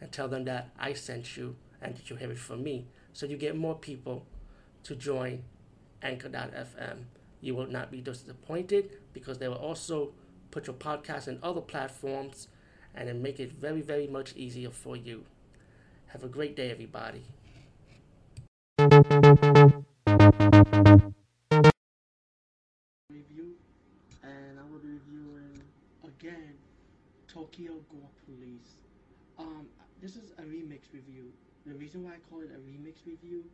and tell them that I sent you and that you have it from me. So you get more people to join Anchor.fm. You will not be disappointed because they will also put your podcast in other platforms and then make it very, very much easier for you. Have a great day, everybody. Review, and I will be reviewing again Tokyo Gore Police. Um, this is a remix review. The reason why I call it a remix review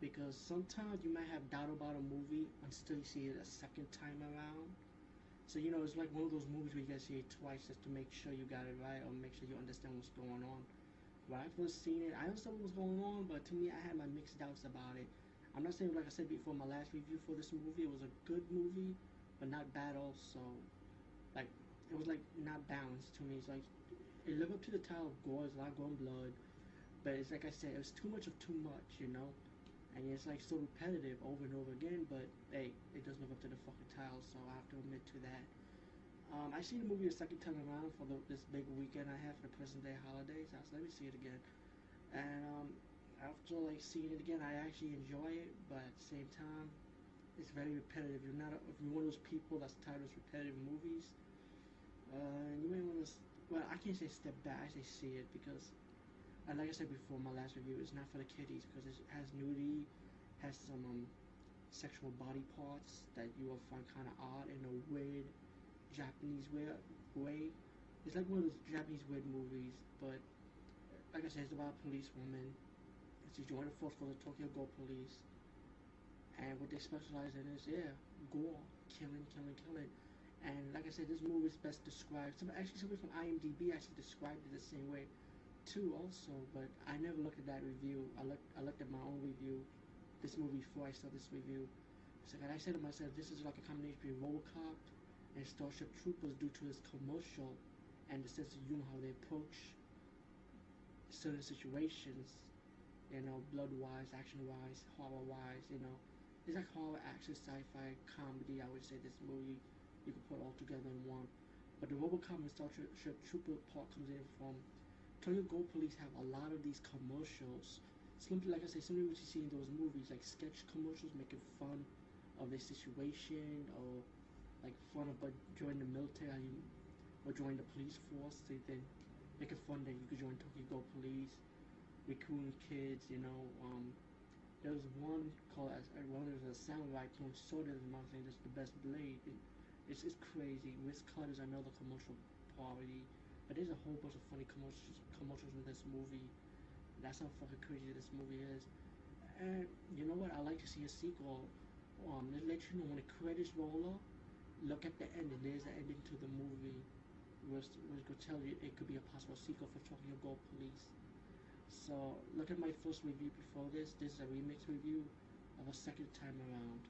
because sometimes you might have doubt about a movie until you see it a second time around. So you know, it's like one of those movies where you gotta see it twice just to make sure you got it right or make sure you understand what's going on. When I first seen it, I understood what was going on, but to me, I had my mixed doubts about it. I'm not saying, like I said before, my last review for this movie, it was a good movie, but not bad also. Like, it was like not balanced to me. It's like, it lived up to the title of gore, it's a lot and blood, but it's like I said, it was too much of too much, you know? And it's like so repetitive over and over again, but hey, it does live up to the fucking title, so I have to admit to that. Um, I seen the movie a second time around for the, this big weekend I have for the present day holidays. I said, let me see it again. And um, after like seeing it again, I actually enjoy it, but at the same time, it's very repetitive. You're not a, if you're one of those people that's tired of repetitive movies, uh, you may want to. Well, I can't say step back. I say see it because, and like I said before, my last review is not for the kiddies because it has nudity, has some um, sexual body parts that you will find kind of odd in a weird Japanese way. way. It's like one of those Japanese weird movies, but like I said, it's about a police woman to join the force for the Tokyo Gore Police. And what they specialize in is, yeah, gore, killing, killing, killing. Like I said, this movie is best described. Some actually somebody from IMDb actually described it the same way, too. Also, but I never looked at that review. I looked I looked at my own review, this movie before I saw this review. So and I said to myself, this is like a combination between RoboCop and Starship Troopers due to its commercial and the sense of humor how they approach certain situations you know, blood wise, action wise, horror wise, you know. It's like horror, action, sci-fi, comedy. I would say this movie you can put all together in one. But the Robocop and Star Trek Trooper part comes in from Tokyo Police have a lot of these commercials. Simply, like I say, simply what you see in those movies, like sketch commercials making fun of the situation or like fun about joining the military or joining the police force. They then making fun that you could join Tokyo Police recruiting kids, you know. Um, there was one called as one there's a samurai throwing sword in his mouth is the best blade. It, it's it's crazy. Wiz is another commercial parody, but there's a whole bunch of funny commercials commercials in this movie. That's how fucking crazy this movie is. And you know what? I like to see a sequel. Um, you know when the credits roll up. Look at the ending. There's an ending to the movie. Which, which could tell you it could be a possible sequel for Tokyo Gore Police. So look at my first review before this. This is a remix review of a second time around.